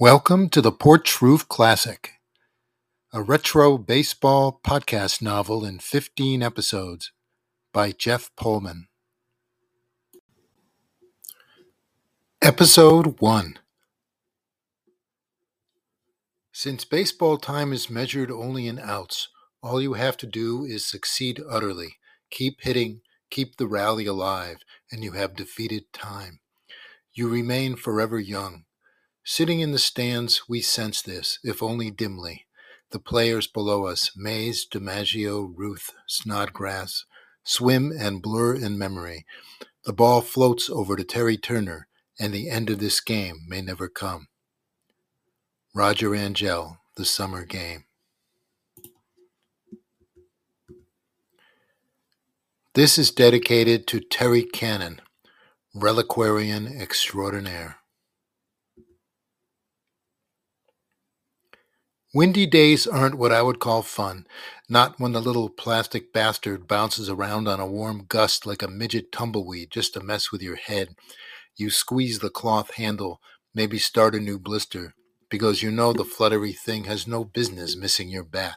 Welcome to the Porch Roof Classic, a retro baseball podcast novel in 15 episodes by Jeff Pullman. Episode 1 Since baseball time is measured only in outs, all you have to do is succeed utterly. Keep hitting, keep the rally alive, and you have defeated time. You remain forever young Sitting in the stands, we sense this, if only dimly. The players below us, Mays, DiMaggio, Ruth, Snodgrass, swim and blur in memory. The ball floats over to Terry Turner, and the end of this game may never come. Roger Angell, The Summer Game. This is dedicated to Terry Cannon, reliquarian extraordinaire. Windy days aren't what I would call fun, not when the little plastic bastard bounces around on a warm gust like a midget tumbleweed just to mess with your head. You squeeze the cloth handle, maybe start a new blister, because you know the fluttery thing has no business missing your bat.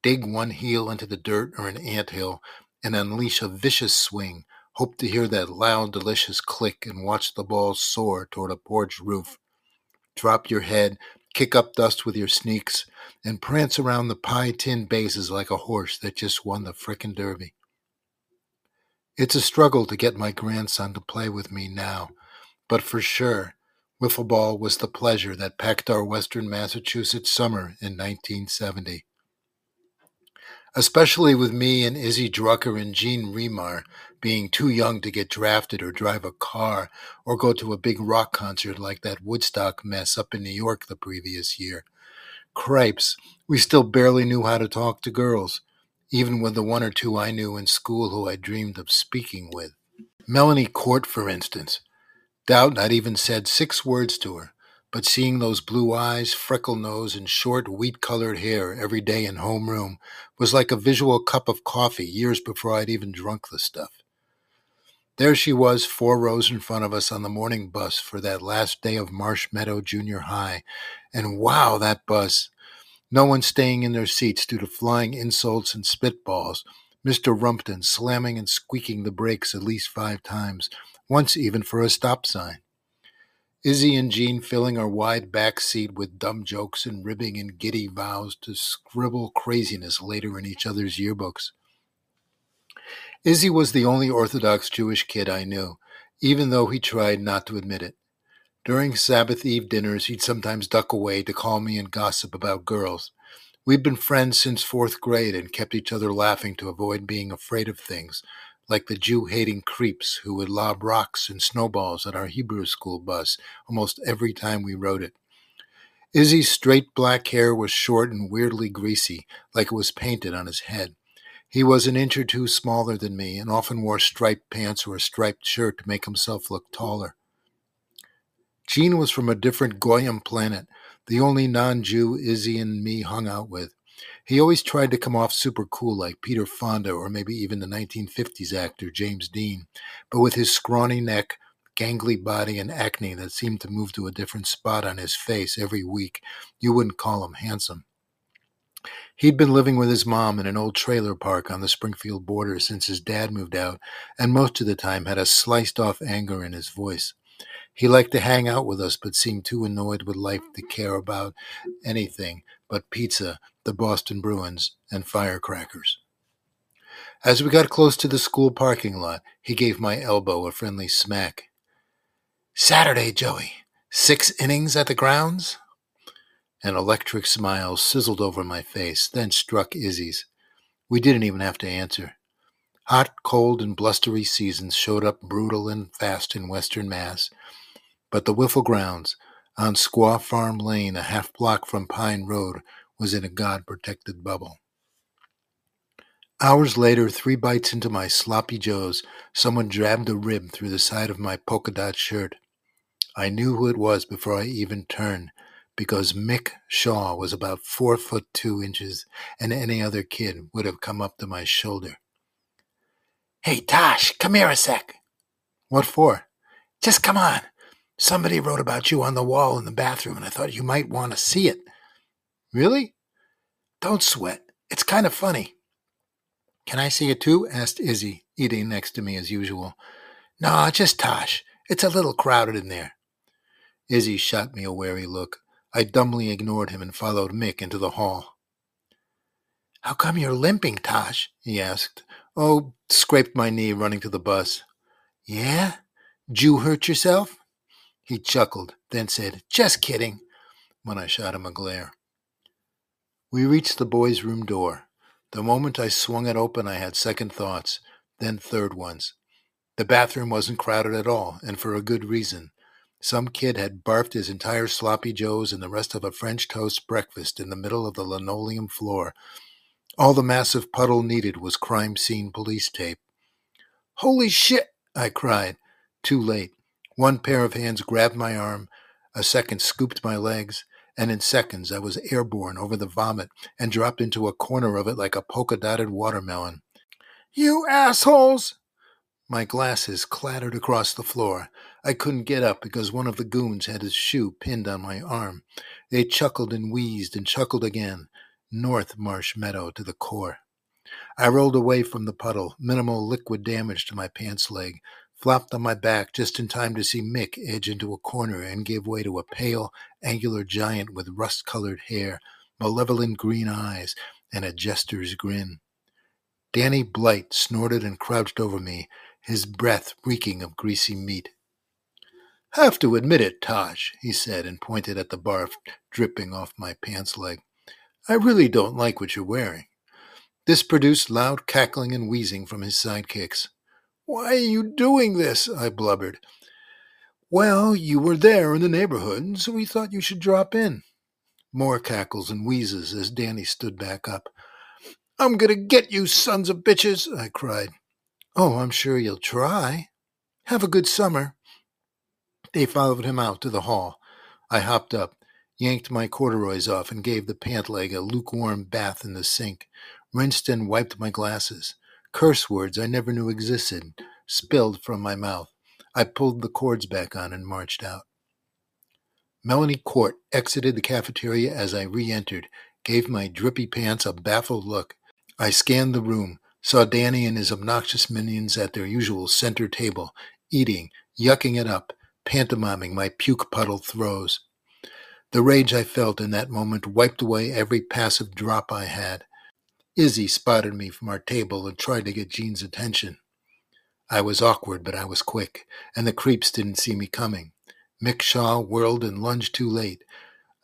Dig one heel into the dirt or an ant hill and unleash a vicious swing. Hope to hear that loud, delicious click and watch the ball soar toward a porch roof. Drop your head, kick up dust with your sneaks, and prance around the pie tin bases like a horse that just won the frickin' derby. It's a struggle to get my grandson to play with me now, but for sure, wiffle ball was the pleasure that packed our western Massachusetts summer in 1970 especially with me and Izzy Drucker and Gene Remar being too young to get drafted or drive a car or go to a big rock concert like that Woodstock mess up in New York the previous year. Cripes, we still barely knew how to talk to girls, even with the one or two I knew in school who I dreamed of speaking with. Melanie Court, for instance. Doubt I'd even said six words to her but seeing those blue eyes, freckle nose, and short, wheat colored hair every day in homeroom was like a visual cup of coffee years before I'd even drunk the stuff. There she was, four rows in front of us on the morning bus for that last day of Marsh Meadow Junior High. And wow, that bus! No one staying in their seats due to flying insults and spitballs. Mr. Rumpton slamming and squeaking the brakes at least five times, once even for a stop sign. Izzy and Gene filling our wide back seat with dumb jokes and ribbing and giddy vows to scribble craziness later in each other's yearbooks. Izzy was the only Orthodox Jewish kid I knew, even though he tried not to admit it. During Sabbath Eve dinners, he'd sometimes duck away to call me and gossip about girls. We'd been friends since fourth grade and kept each other laughing to avoid being afraid of things, like the Jew hating creeps who would lob rocks and snowballs at our Hebrew school bus almost every time we rode it. Izzy's straight black hair was short and weirdly greasy, like it was painted on his head. He was an inch or two smaller than me and often wore striped pants or a striped shirt to make himself look taller. Gene was from a different Goyim planet, the only non Jew Izzy and me hung out with. He always tried to come off super cool like Peter Fonda or maybe even the 1950s actor James Dean, but with his scrawny neck, gangly body, and acne that seemed to move to a different spot on his face every week, you wouldn't call him handsome. He'd been living with his mom in an old trailer park on the Springfield border since his dad moved out, and most of the time had a sliced off anger in his voice. He liked to hang out with us, but seemed too annoyed with life to care about anything but pizza, the Boston Bruins, and firecrackers. As we got close to the school parking lot, he gave my elbow a friendly smack. Saturday, Joey. Six innings at the grounds? An electric smile sizzled over my face, then struck Izzy's. We didn't even have to answer. Hot, cold, and blustery seasons showed up brutal and fast in western Mass, but the Wiffle Grounds, on Squaw Farm Lane, a half block from Pine Road, was in a God protected bubble. Hours later, three bites into my sloppy joes, someone jabbed a rib through the side of my polka dot shirt. I knew who it was before I even turned, because Mick Shaw was about four foot two inches, and any other kid would have come up to my shoulder. Hey, Tosh, come here a sec. What for? Just come on. Somebody wrote about you on the wall in the bathroom, and I thought you might want to see it. Really? Don't sweat. It's kind of funny. Can I see it too? asked Izzy, eating next to me as usual. No, just Tosh. It's a little crowded in there. Izzy shot me a wary look. I dumbly ignored him and followed Mick into the hall. How come you're limping, Tosh? he asked. Oh, scraped my knee running to the bus. Yeah? You hurt yourself? He chuckled, then said, Just kidding, when I shot him a glare. We reached the boys' room door. The moment I swung it open, I had second thoughts, then third ones. The bathroom wasn't crowded at all, and for a good reason. Some kid had barfed his entire sloppy joes and the rest of a French toast breakfast in the middle of the linoleum floor. All the massive puddle needed was crime scene police tape. Holy shit! I cried. Too late. One pair of hands grabbed my arm, a second scooped my legs, and in seconds I was airborne over the vomit and dropped into a corner of it like a polka dotted watermelon. You assholes! My glasses clattered across the floor. I couldn't get up because one of the goons had his shoe pinned on my arm. They chuckled and wheezed and chuckled again. North Marsh Meadow to the core. I rolled away from the puddle, minimal liquid damage to my pants leg, flopped on my back just in time to see Mick edge into a corner and give way to a pale, angular giant with rust colored hair, malevolent green eyes, and a jester's grin. Danny Blight snorted and crouched over me, his breath reeking of greasy meat. Have to admit it, Tosh, he said and pointed at the barf dripping off my pants leg. I really don't like what you're wearing. This produced loud cackling and wheezing from his sidekicks. Why are you doing this? I blubbered. Well, you were there in the neighborhood, so we thought you should drop in. More cackles and wheezes as Danny stood back up. I'm going to get you, sons of bitches, I cried. Oh, I'm sure you'll try. Have a good summer. They followed him out to the hall. I hopped up, yanked my corduroys off, and gave the pant leg a lukewarm bath in the sink, rinsed and wiped my glasses. Curse words I never knew existed spilled from my mouth. I pulled the cords back on and marched out. Melanie Court exited the cafeteria as I re entered, gave my drippy pants a baffled look. I scanned the room, saw Danny and his obnoxious minions at their usual center table, eating, yucking it up, pantomiming my puke puddle throws. The rage I felt in that moment wiped away every passive drop I had. Izzy spotted me from our table and tried to get Gene's attention. I was awkward, but I was quick, and the creeps didn't see me coming. Mick Shaw whirled and lunged too late.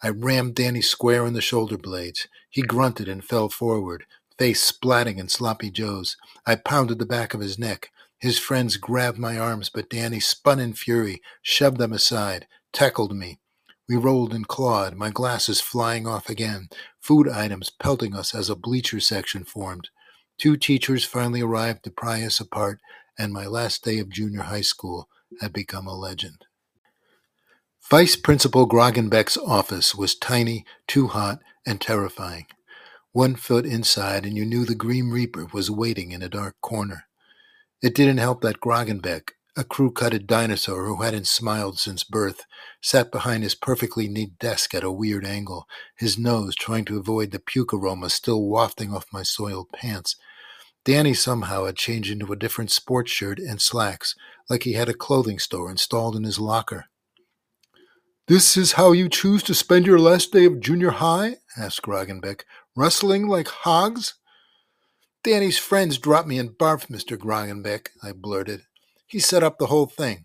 I rammed Danny square in the shoulder blades. He grunted and fell forward, face splatting in sloppy joes. I pounded the back of his neck. His friends grabbed my arms, but Danny spun in fury, shoved them aside, tackled me. We rolled and clawed, my glasses flying off again, food items pelting us as a bleacher section formed. Two teachers finally arrived to pry us apart, and my last day of junior high school had become a legend. Vice Principal Grogenbeck's office was tiny, too hot, and terrifying. One foot inside, and you knew the Grim Reaper was waiting in a dark corner. It didn't help that Grogenbeck, a crew-cutted dinosaur who hadn't smiled since birth, sat behind his perfectly neat desk at a weird angle, his nose trying to avoid the puke aroma still wafting off my soiled pants. Danny somehow had changed into a different sports shirt and slacks, like he had a clothing store installed in his locker. This is how you choose to spend your last day of junior high? asked Grogenbeck, Rustling like hogs? Danny's friends dropped me in barf, Mr. Grogenbeck, I blurted. He set up the whole thing.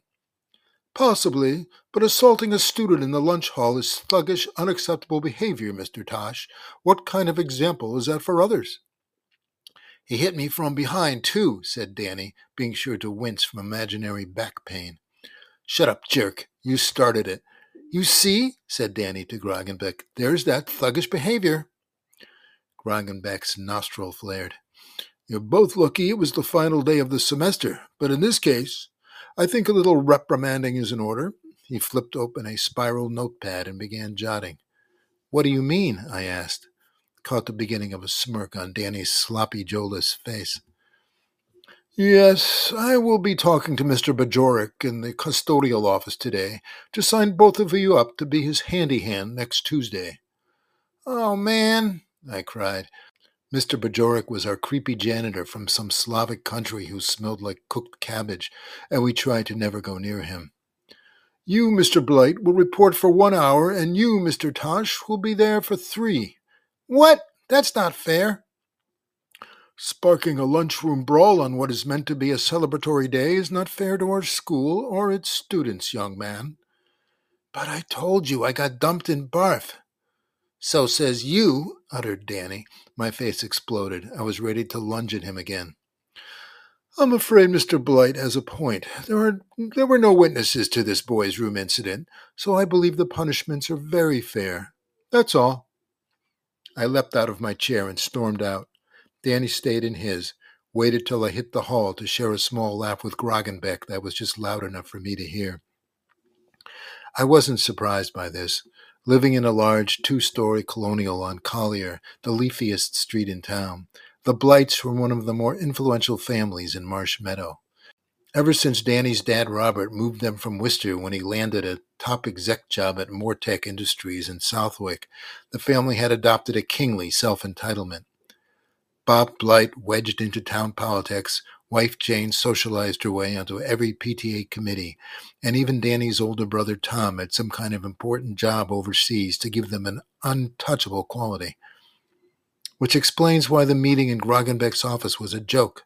Possibly, but assaulting a student in the lunch hall is thuggish, unacceptable behavior, Mr. Tosh. What kind of example is that for others? He hit me from behind, too, said Danny, being sure to wince from imaginary back pain. Shut up, jerk. You started it. You see, said Danny to Grogenbeck, there's that thuggish behavior. Grogenbeck's nostril flared. You're both lucky it was the final day of the semester, but in this case, I think a little reprimanding is in order. He flipped open a spiral notepad and began jotting. What do you mean? I asked, caught the beginning of a smirk on Danny's sloppy, jowless face. Yes, I will be talking to Mr. Bajorek in the custodial office today to sign both of you up to be his handy hand next Tuesday. Oh, man, I cried. Mr. Bajorek was our creepy janitor from some Slavic country who smelled like cooked cabbage, and we tried to never go near him. You, Mr. Blight, will report for one hour, and you, Mr. Tosh, will be there for three. What? That's not fair. Sparking a lunchroom brawl on what is meant to be a celebratory day is not fair to our school or its students, young man. But I told you I got dumped in barf. So says you, uttered Danny. My face exploded. I was ready to lunge at him again. I'm afraid Mr. Blight has a point. There are there were no witnesses to this boys' room incident, so I believe the punishments are very fair. That's all. I leapt out of my chair and stormed out. Danny stayed in his, waited till I hit the hall to share a small laugh with Grogenbeck that was just loud enough for me to hear. I wasn't surprised by this. Living in a large two story colonial on Collier, the leafiest street in town, the Blights were one of the more influential families in Marsh Meadow. Ever since Danny's dad Robert moved them from Worcester when he landed a top exec job at Mortec Industries in Southwick, the family had adopted a kingly self entitlement. Bob Blight wedged into town politics. Wife Jane socialized her way onto every PTA committee, and even Danny's older brother Tom had some kind of important job overseas to give them an untouchable quality. Which explains why the meeting in Grogenbeck's office was a joke.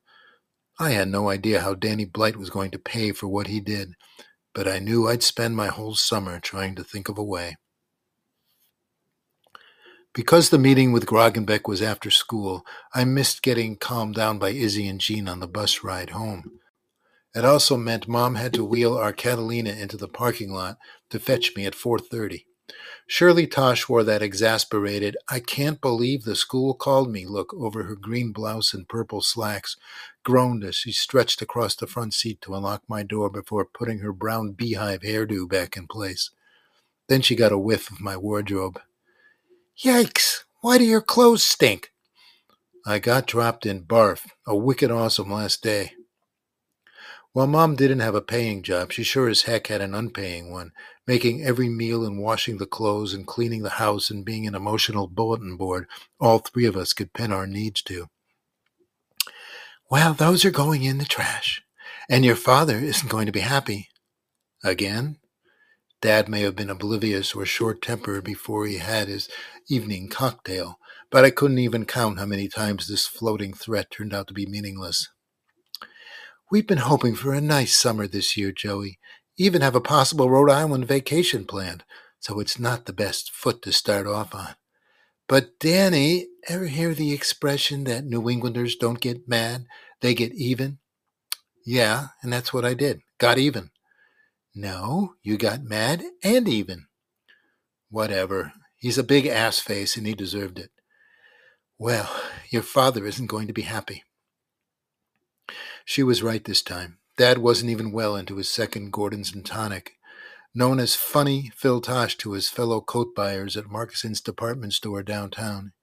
I had no idea how Danny Blight was going to pay for what he did, but I knew I'd spend my whole summer trying to think of a way. Because the meeting with Grogenbeck was after school, I missed getting calmed down by Izzy and Gene on the bus ride home. It also meant Mom had to wheel our Catalina into the parking lot to fetch me at 4:30. Shirley Tosh wore that exasperated, I can't believe the school called me look over her green blouse and purple slacks, groaned as she stretched across the front seat to unlock my door before putting her brown beehive hairdo back in place. Then she got a whiff of my wardrobe. Yikes! Why do your clothes stink? I got dropped in barf, a wicked awesome last day. While Mom didn't have a paying job, she sure as heck had an unpaying one, making every meal and washing the clothes and cleaning the house and being an emotional bulletin board all three of us could pin our needs to. Well, those are going in the trash, and your father isn't going to be happy. Again? Dad may have been oblivious or short tempered before he had his evening cocktail, but I couldn't even count how many times this floating threat turned out to be meaningless. We've been hoping for a nice summer this year, Joey. Even have a possible Rhode Island vacation planned, so it's not the best foot to start off on. But Danny, ever hear the expression that New Englanders don't get mad, they get even? Yeah, and that's what I did. Got even. No, you got mad and even. Whatever. He's a big ass face and he deserved it. Well, your father isn't going to be happy. She was right this time. Dad wasn't even well into his second Gordon's and tonic. Known as Funny Phil Tosh to his fellow coat buyers at Markison's department store downtown.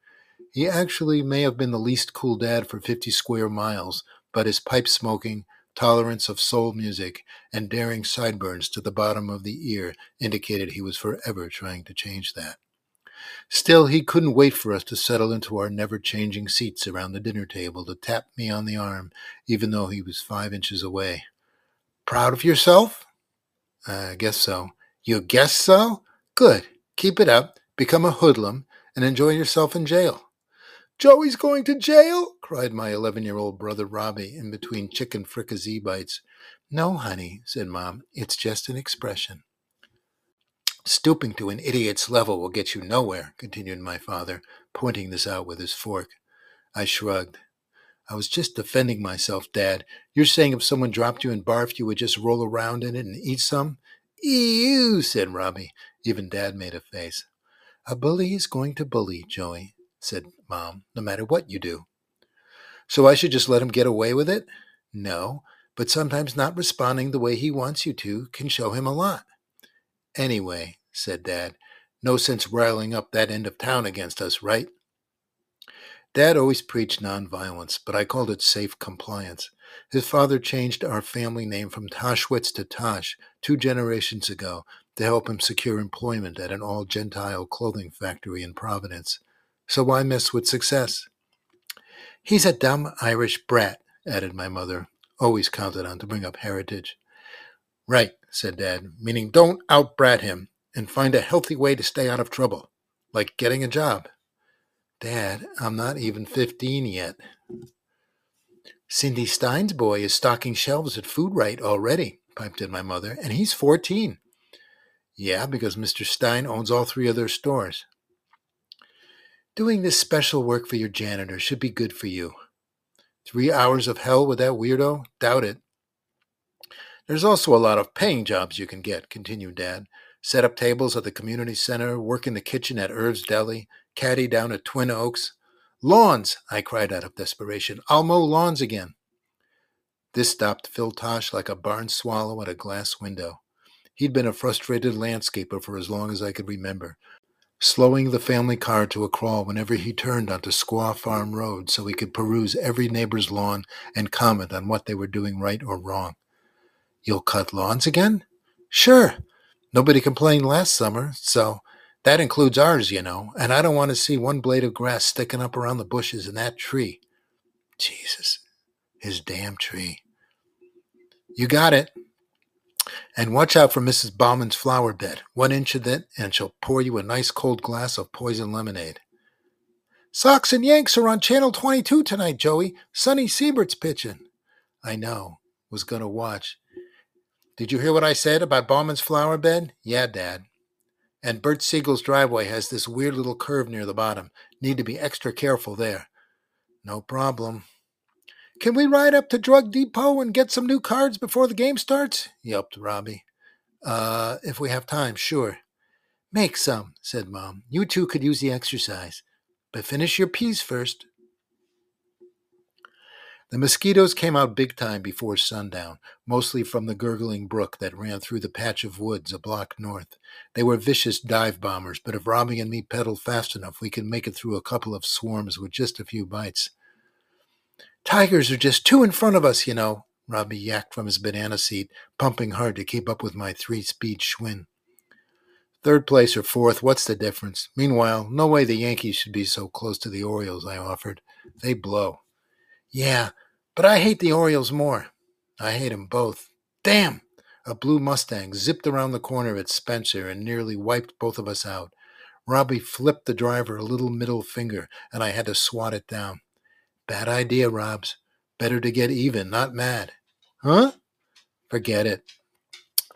He actually may have been the least cool dad for 50 square miles, but his pipe smoking, tolerance of soul music, and daring sideburns to the bottom of the ear indicated he was forever trying to change that. Still, he couldn't wait for us to settle into our never changing seats around the dinner table to tap me on the arm, even though he was five inches away. Proud of yourself? I guess so. You guess so? Good. Keep it up. Become a hoodlum and enjoy yourself in jail. Joey's going to jail? cried my 11 year old brother Robbie in between chicken fricassee bites. No, honey, said Mom. It's just an expression. Stooping to an idiot's level will get you nowhere, continued my father, pointing this out with his fork. I shrugged. I was just defending myself, Dad. You're saying if someone dropped you in barf, you would just roll around in it and eat some? Ew, said Robbie. Even Dad made a face. A bully is going to bully, Joey, said Mom, no matter what you do. So I should just let him get away with it? No, but sometimes not responding the way he wants you to can show him a lot. Anyway, said Dad, no sense riling up that end of town against us, right? Dad always preached nonviolence, but I called it safe compliance. His father changed our family name from Toshwitz to Tosh two generations ago to help him secure employment at an all Gentile clothing factory in Providence. So why mess with success? He's a dumb Irish brat, added my mother, always counted on to bring up heritage. Right, said Dad, meaning don't outbrat him and find a healthy way to stay out of trouble, like getting a job. Dad, I'm not even 15 yet. Cindy Stein's boy is stocking shelves at Food Right already, piped in my mother, and he's 14. Yeah, because Mr. Stein owns all three of their stores. Doing this special work for your janitor should be good for you. Three hours of hell with that weirdo? Doubt it. There's also a lot of paying jobs you can get, continued Dad. Set up tables at the community center, work in the kitchen at Irv's Deli, caddy down at Twin Oaks. Lawns, I cried out of desperation. I'll mow lawns again. This stopped Phil Tosh like a barn swallow at a glass window. He'd been a frustrated landscaper for as long as I could remember, slowing the family car to a crawl whenever he turned onto Squaw Farm Road so he could peruse every neighbor's lawn and comment on what they were doing right or wrong. You'll cut lawns again? Sure. Nobody complained last summer, so that includes ours, you know, and I don't want to see one blade of grass sticking up around the bushes in that tree. Jesus, his damn tree. You got it. And watch out for Mrs. Bauman's flower bed. One inch of it, and she'll pour you a nice cold glass of poison lemonade. Sox and Yanks are on Channel 22 tonight, Joey. Sonny Siebert's pitching. I know. Was going to watch. Did you hear what I said about Bauman's flower bed? Yeah, Dad. And Bert Siegel's driveway has this weird little curve near the bottom. Need to be extra careful there. No problem. Can we ride up to Drug Depot and get some new cards before the game starts? yelped Robbie. Uh, if we have time, sure. Make some, said Mom. You two could use the exercise. But finish your peas first. The mosquitoes came out big time before sundown, mostly from the gurgling brook that ran through the patch of woods a block north. They were vicious dive bombers, but if Robbie and me pedaled fast enough, we could make it through a couple of swarms with just a few bites. Tigers are just two in front of us, you know, Robbie yacked from his banana seat, pumping hard to keep up with my three speed Schwinn. Third place or fourth, what's the difference? Meanwhile, no way the Yankees should be so close to the Orioles, I offered. They blow. Yeah, but I hate the Orioles more. I hate 'em both. Damn! A blue Mustang zipped around the corner at Spencer and nearly wiped both of us out. Robbie flipped the driver a little middle finger, and I had to swat it down. Bad idea, Robs. Better to get even, not mad. Huh? Forget it.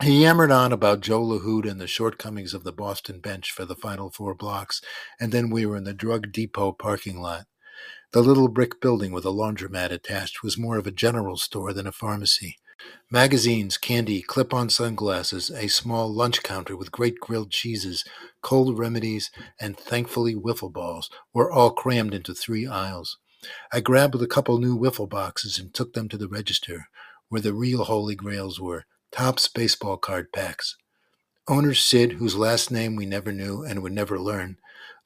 He yammered on about Joe Lahoud and the shortcomings of the Boston bench for the final four blocks, and then we were in the drug depot parking lot. The little brick building with a laundromat attached was more of a general store than a pharmacy. Magazines, candy, clip on sunglasses, a small lunch counter with great grilled cheeses, cold remedies, and thankfully wiffle balls were all crammed into three aisles. I grabbed a couple new wiffle boxes and took them to the register, where the real holy grails were Topps baseball card packs. Owner Sid, whose last name we never knew and would never learn,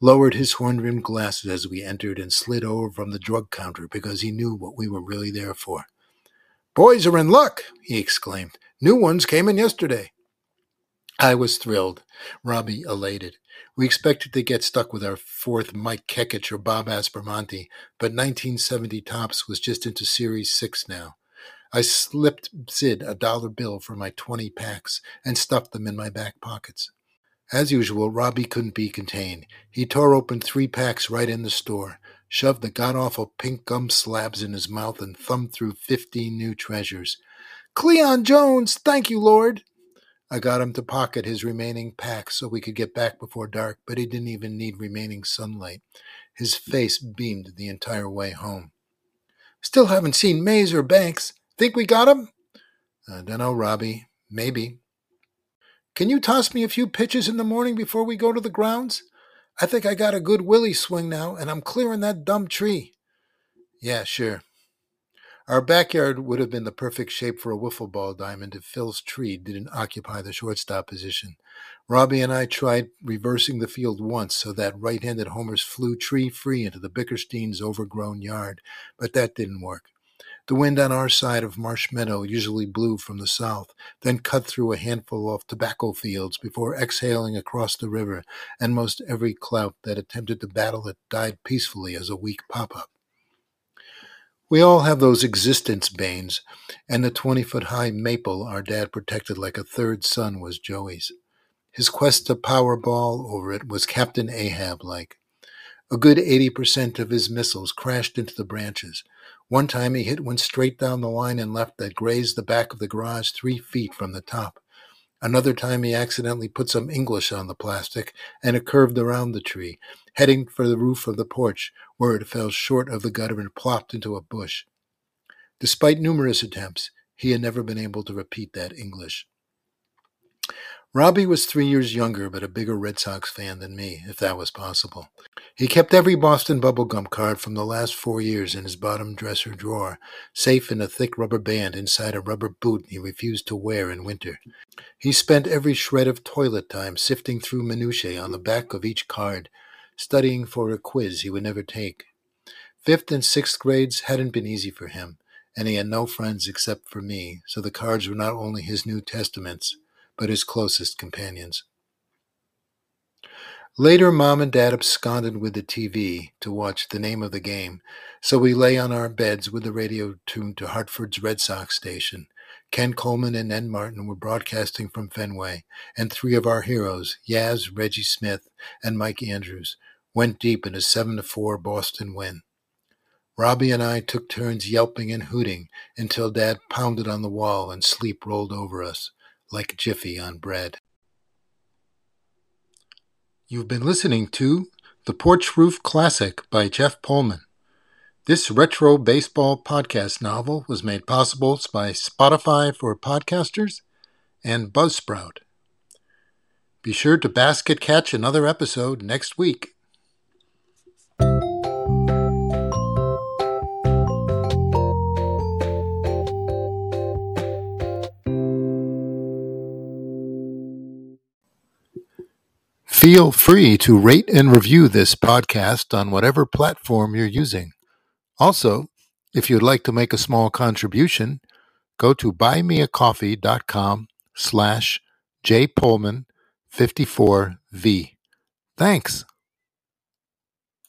lowered his horn rimmed glasses as we entered and slid over from the drug counter because he knew what we were really there for. Boys are in luck, he exclaimed. New ones came in yesterday. I was thrilled, Robbie elated. We expected to get stuck with our fourth Mike Kekich or Bob Aspromonte, but 1970 Topps was just into Series 6 now. I slipped Sid a dollar bill for my 20 packs and stuffed them in my back pockets. As usual, Robbie couldn't be contained. He tore open three packs right in the store, shoved the god awful pink gum slabs in his mouth, and thumbed through 15 new treasures. Cleon Jones, thank you, Lord. I got him to pocket his remaining pack so we could get back before dark, but he didn't even need remaining sunlight. His face beamed the entire way home. Still haven't seen Mays or Banks. Think we got him? I dunno, Robbie. Maybe. Can you toss me a few pitches in the morning before we go to the grounds? I think I got a good willy swing now, and I'm clearing that dumb tree. Yeah, sure. Our backyard would have been the perfect shape for a wiffle ball diamond if Phil's tree didn't occupy the shortstop position. Robbie and I tried reversing the field once so that right handed homers flew tree free into the Bickersteins' overgrown yard, but that didn't work. The wind on our side of Marsh Meadow usually blew from the south, then cut through a handful of tobacco fields before exhaling across the river, and most every clout that attempted to battle it died peacefully as a weak pop up. We all have those existence banes, and the 20 foot high maple our dad protected like a third son was Joey's. His quest to powerball over it was Captain Ahab like. A good 80% of his missiles crashed into the branches. One time he hit one straight down the line and left that grazed the back of the garage three feet from the top. Another time he accidentally put some English on the plastic and it curved around the tree, heading for the roof of the porch, it fell short of the gutter and plopped into a bush. Despite numerous attempts, he had never been able to repeat that English. Robbie was three years younger, but a bigger Red Sox fan than me, if that was possible. He kept every Boston bubblegum card from the last four years in his bottom dresser drawer, safe in a thick rubber band inside a rubber boot he refused to wear in winter. He spent every shred of toilet time sifting through minutiae on the back of each card, studying for a quiz he would never take. Fifth and sixth grades hadn't been easy for him, and he had no friends except for me, so the cards were not only his New Testaments, but his closest companions. Later, Mom and Dad absconded with the TV to watch the name of the game, so we lay on our beds with the radio tuned to Hartford's Red Sox station. Ken Coleman and Ned Martin were broadcasting from Fenway, and three of our heroes, Yaz, Reggie Smith, and Mike Andrews, went deep in a 7 to 4 Boston win. Robbie and I took turns yelping and hooting until Dad pounded on the wall and sleep rolled over us like Jiffy on bread. You've been listening to The Porch Roof Classic by Jeff Pullman. This retro baseball podcast novel was made possible by Spotify for podcasters and Buzzsprout. Be sure to basket catch another episode next week. Feel free to rate and review this podcast on whatever platform you're using. Also, if you'd like to make a small contribution, go to buymeacoffee.com slash jpullman54v. Thanks.